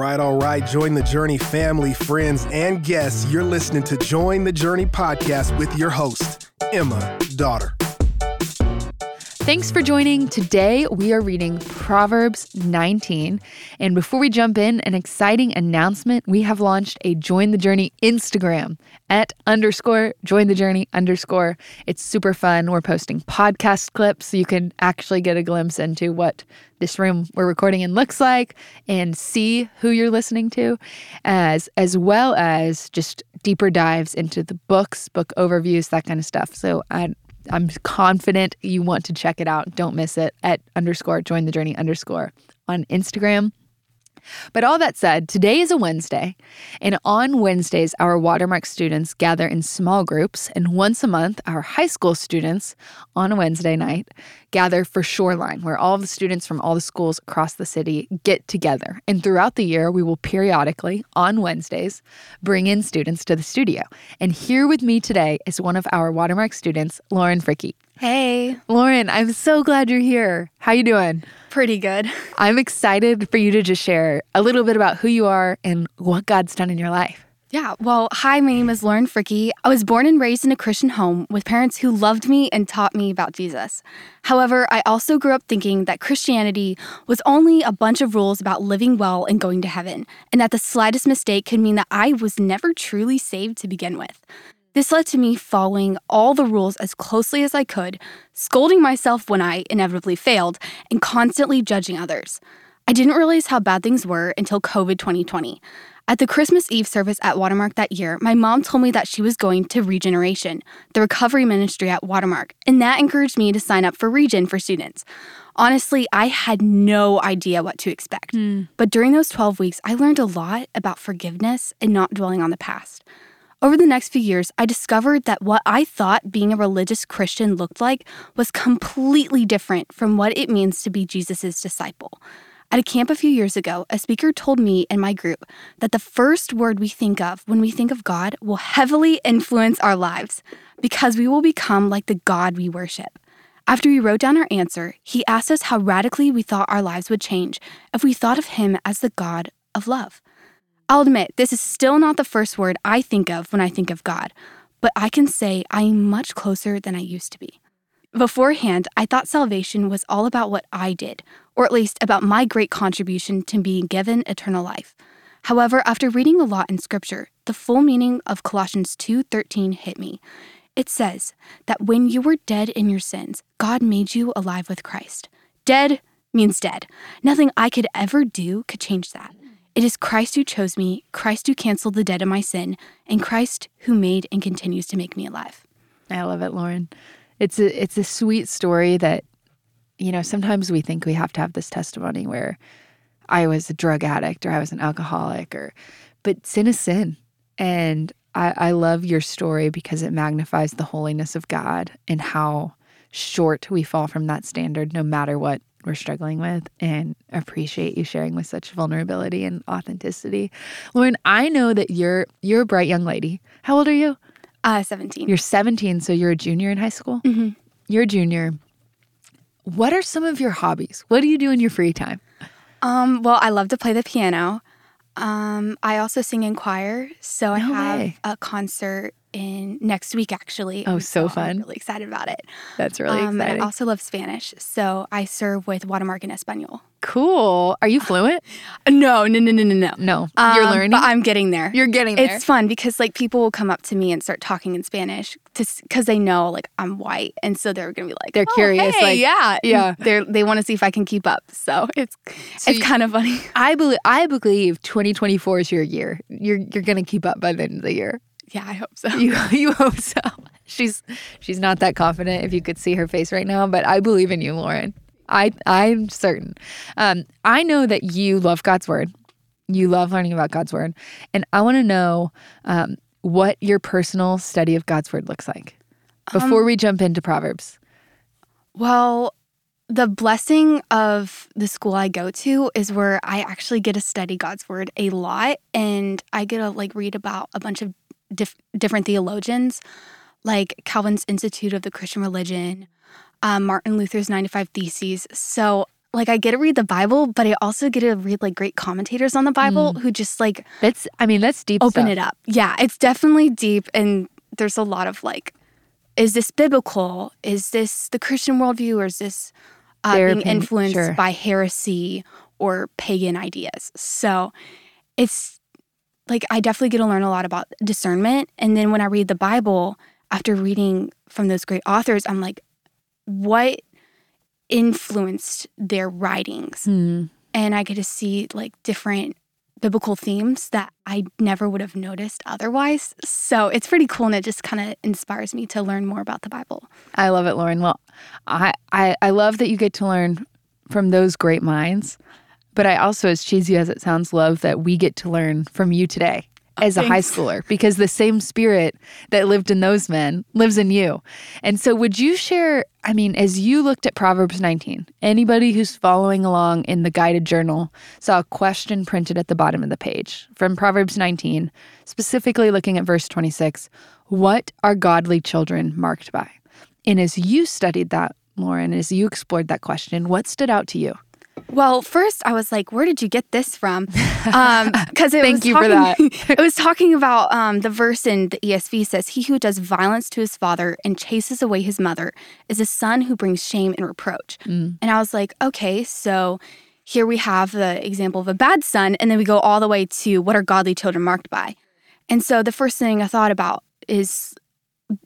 right, all right. Join the Journey family, friends, and guests. You're listening to Join the Journey podcast with your host, Emma Dotter. Thanks for joining. Today we are reading Proverbs 19. And before we jump in, an exciting announcement. We have launched a Join the Journey Instagram at underscore join the journey underscore. It's super fun. We're posting podcast clips so you can actually get a glimpse into what this room we're recording in looks like and see who you're listening to, as as well as just deeper dives into the books, book overviews, that kind of stuff. So I I'm confident you want to check it out. Don't miss it at underscore join the journey underscore on Instagram. But all that said, today is a Wednesday, and on Wednesdays, our Watermark students gather in small groups, and once a month, our high school students on a Wednesday night gather for Shoreline, where all the students from all the schools across the city get together. And throughout the year, we will periodically, on Wednesdays, bring in students to the studio. And here with me today is one of our Watermark students, Lauren Fricke. Hey, Lauren, I'm so glad you're here. How you doing? pretty good. I'm excited for you to just share a little bit about who you are and what God's done in your life. Yeah, well, hi, my name is Lauren Fricke. I was born and raised in a Christian home with parents who loved me and taught me about Jesus. However, I also grew up thinking that Christianity was only a bunch of rules about living well and going to heaven, and that the slightest mistake could mean that I was never truly saved to begin with. This led to me following all the rules as closely as I could, scolding myself when I inevitably failed, and constantly judging others. I didn't realize how bad things were until COVID 2020. At the Christmas Eve service at Watermark that year, my mom told me that she was going to Regeneration, the recovery ministry at Watermark, and that encouraged me to sign up for Regen for students. Honestly, I had no idea what to expect. Mm. But during those 12 weeks, I learned a lot about forgiveness and not dwelling on the past. Over the next few years, I discovered that what I thought being a religious Christian looked like was completely different from what it means to be Jesus' disciple. At a camp a few years ago, a speaker told me and my group that the first word we think of when we think of God will heavily influence our lives because we will become like the God we worship. After we wrote down our answer, he asked us how radically we thought our lives would change if we thought of him as the God of love. I'll admit, this is still not the first word I think of when I think of God, but I can say I am much closer than I used to be. Beforehand, I thought salvation was all about what I did, or at least about my great contribution to being given eternal life. However, after reading a lot in scripture, the full meaning of Colossians 2:13 hit me. It says that when you were dead in your sins, God made you alive with Christ. Dead means dead. Nothing I could ever do could change that. It is Christ who chose me, Christ who canceled the debt of my sin, and Christ who made and continues to make me alive. I love it, Lauren. It's a it's a sweet story that you know, sometimes we think we have to have this testimony where I was a drug addict or I was an alcoholic or but sin is sin. And I, I love your story because it magnifies the holiness of God and how short we fall from that standard no matter what we're struggling with and appreciate you sharing with such vulnerability and authenticity. Lauren, I know that you're you're a bright young lady. How old are you? Uh, 17. You're 17, so you're a junior in high school? Mhm. You're a junior. What are some of your hobbies? What do you do in your free time? Um, well, I love to play the piano. Um, I also sing in choir, so I have way. a concert in next week actually. Oh, and so fun. I'm really excited about it. That's really um, and exciting. I also love Spanish, so I serve with Watermark in Espanol. cool. Are you fluent? No, no, no, no, no, no. No. You're Um, learning? but I'm getting there. You're getting there. It's fun because like people will come up to me and start talking in Spanish because they know like I'm white, and so they're gonna be like, They're "Oh, curious, hey, like- yeah, yeah. They they want to see if I can keep up. So it's So it's kind of funny. I believe I believe 2024 is your year. You're you're gonna keep up by the end of the year. Yeah, I hope so. You you hope so. She's she's not that confident if you could see her face right now, but I believe in you, Lauren. I I'm certain. Um, I know that you love God's word. You love learning about God's word, and I want to know um, what your personal study of God's word looks like before we jump into Proverbs. Well, the blessing of the school I go to is where I actually get to study God's word a lot and I get to like read about a bunch of dif- different theologians like Calvin's Institute of the Christian Religion, um, Martin Luther's 95 Theses. So like I get to read the Bible, but I also get to read like great commentators on the Bible Mm. who just like That's I mean, that's deep open stuff. it up. Yeah, it's definitely deep and there's a lot of like is this biblical? Is this the Christian worldview or is this uh, being influenced sure. by heresy or pagan ideas? So it's like I definitely get to learn a lot about discernment. And then when I read the Bible, after reading from those great authors, I'm like, what influenced their writings? Hmm. and I get to see like different biblical themes that I never would have noticed otherwise. So it's pretty cool and it just kind of inspires me to learn more about the Bible. I love it, Lauren. Well, I, I I love that you get to learn from those great minds, but I also, as cheesy as it sounds, love that we get to learn from you today oh, as a high schooler because the same spirit that lived in those men lives in you. And so, would you share? I mean, as you looked at Proverbs 19, anybody who's following along in the guided journal saw a question printed at the bottom of the page from Proverbs 19, specifically looking at verse 26 What are godly children marked by? And as you studied that, Lauren, as you explored that question, what stood out to you? Well, first I was like, where did you get this from? Um, because it Thank was you for talking, it was talking about um, the verse in the ESV says, "He who does violence to his father and chases away his mother is a son who brings shame and reproach." Mm. And I was like, okay, so here we have the example of a bad son, and then we go all the way to what are godly children marked by. And so the first thing I thought about is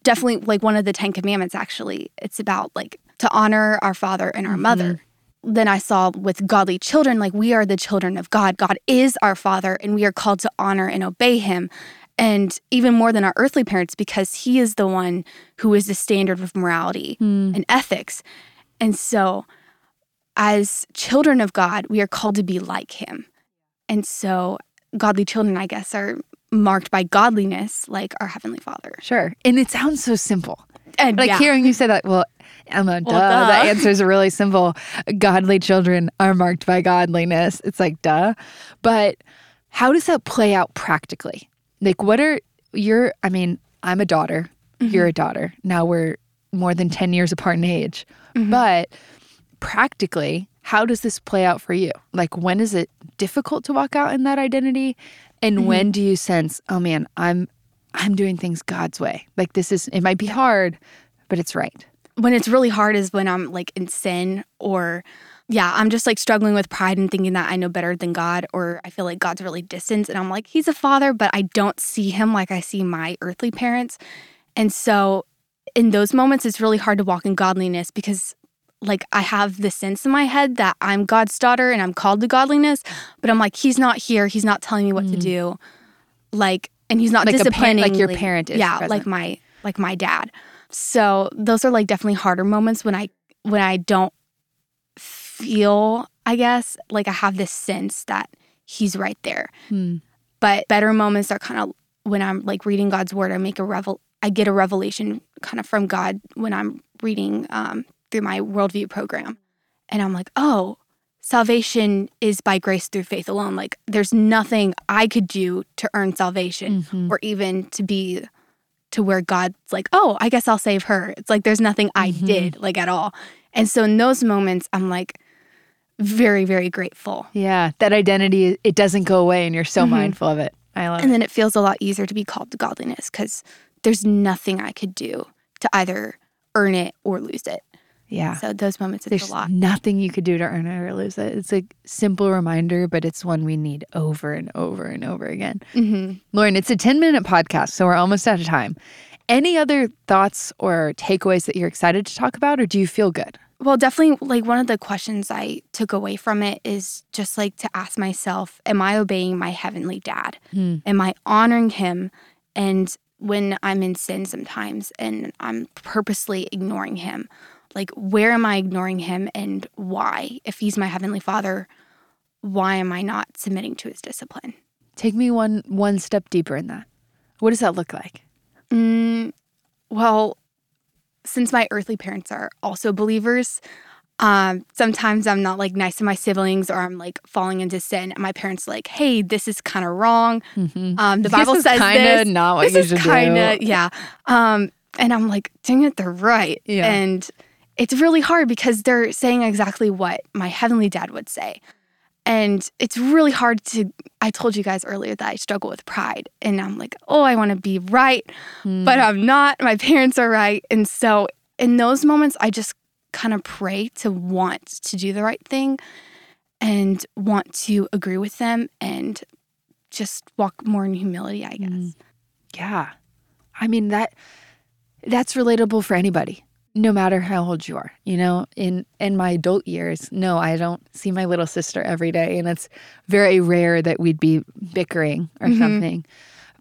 definitely like one of the Ten Commandments, actually. It's about like to honor our father and our mother. Then I saw with godly children, like we are the children of God. God is our father, and we are called to honor and obey him. And even more than our earthly parents, because he is the one who is the standard of morality hmm. and ethics. And so, as children of God, we are called to be like him. And so, godly children, I guess, are marked by godliness, like our Heavenly Father. Sure. And it sounds so simple. And Like yeah. hearing you say that, well, Emma, duh, Well, the duh. answer is really simple. Godly children are marked by godliness. It's like, duh. But how does that play out practically? Like, what are your, I mean, I'm a daughter, mm-hmm. you're a daughter. Now we're more than 10 years apart in age. Mm-hmm. But practically, how does this play out for you? Like, when is it difficult to walk out in that identity? And mm-hmm. when do you sense, oh man, I'm I'm doing things God's way. Like this is it might be hard, but it's right. When it's really hard is when I'm like in sin or yeah, I'm just like struggling with pride and thinking that I know better than God or I feel like God's really distant and I'm like he's a father but I don't see him like I see my earthly parents. And so in those moments it's really hard to walk in godliness because like I have this sense in my head that I'm God's daughter and I'm called to godliness, but I'm like he's not here, he's not telling me what to do. Like and he's not Mm. Like disciplining like your parent is Yeah, present. like my like my dad. So those are like definitely harder moments when I when I don't feel, I guess, like I have this sense that he's right there. Hmm. But better moments are kind of when I'm like reading God's word. I make a revel. I get a revelation kind of from God when I'm reading um, through my worldview program, and I'm like, oh, salvation is by grace through faith alone. Like there's nothing I could do to earn salvation Mhm. or even to be to where God's like, oh, I guess I'll save her. It's like there's nothing I Mhm. did like at all. And so in those moments, I'm like very, very grateful. Yeah, that identity it doesn't go away and you're so Mhm. mindful of it. I love And it. then it feels a lot easier to be called to godliness because there's nothing I could do to either earn it or lose it. Yeah. So those moments, it's There's a lot. nothing you could do to earn it or lose it. It's a simple reminder, but it's one we need over and over and over again. hmm Lauren, it's a 10 minute podcast, so we're almost out of time. Any other thoughts or takeaways that you're excited to talk about, or do you feel good? Well, definitely, like one of the questions I took away from it is just like to ask myself, Am I obeying my heavenly dad? Hmm. Am I honoring him? And when I'm in sin sometimes and I'm purposely ignoring him, like where am I ignoring him and why? If he's my heavenly father, why am I not submitting to his discipline? Take me one one step deeper in that. What does that look like? Mm, well, since my earthly parents are also believers, um, sometimes I'm not like nice to my siblings or I'm like falling into sin. And my parents are like, hey, this is kind of wrong. Mhm. Um, the This Bible is says kinda this. not what this you is should do. kinda, yeah. Um, and I'm like, dang it, they're right. Yeah. And it's really hard because they're saying exactly what my heavenly dad would say. And it's really hard to. I told you guys earlier that I struggle with pride. And I'm like, oh, I want to be right, mm. but I'm not. My parents are right. And so in those moments, I just kind of pray to want to do the right thing and want to agree with them and just walk more in humility, I guess. Mm. Yeah. I mean that that's relatable for anybody no matter how old you are you know in in my adult years no i don't see my little sister every day and it's very rare that we'd be bickering or mm-hmm. something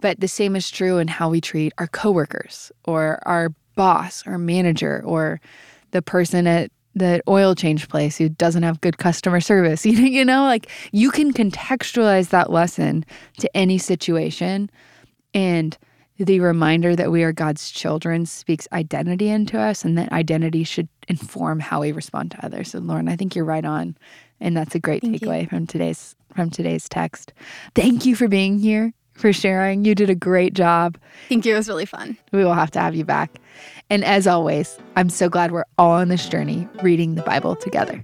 but the same is true in how we treat our coworkers or our boss or manager or the person at the oil change place who doesn't have good customer service you know like you can contextualize that lesson to any situation and the reminder that we are God's children speaks identity into us, and that identity should inform how we respond to others. So, Lauren, I think you're right on, and that's a great Thank takeaway you. from today's from today's text. Thank you for being here, for sharing. You did a great job. Thank you. It was really fun. We will have to have you back. And as always, I'm so glad we're all on this journey reading the Bible together.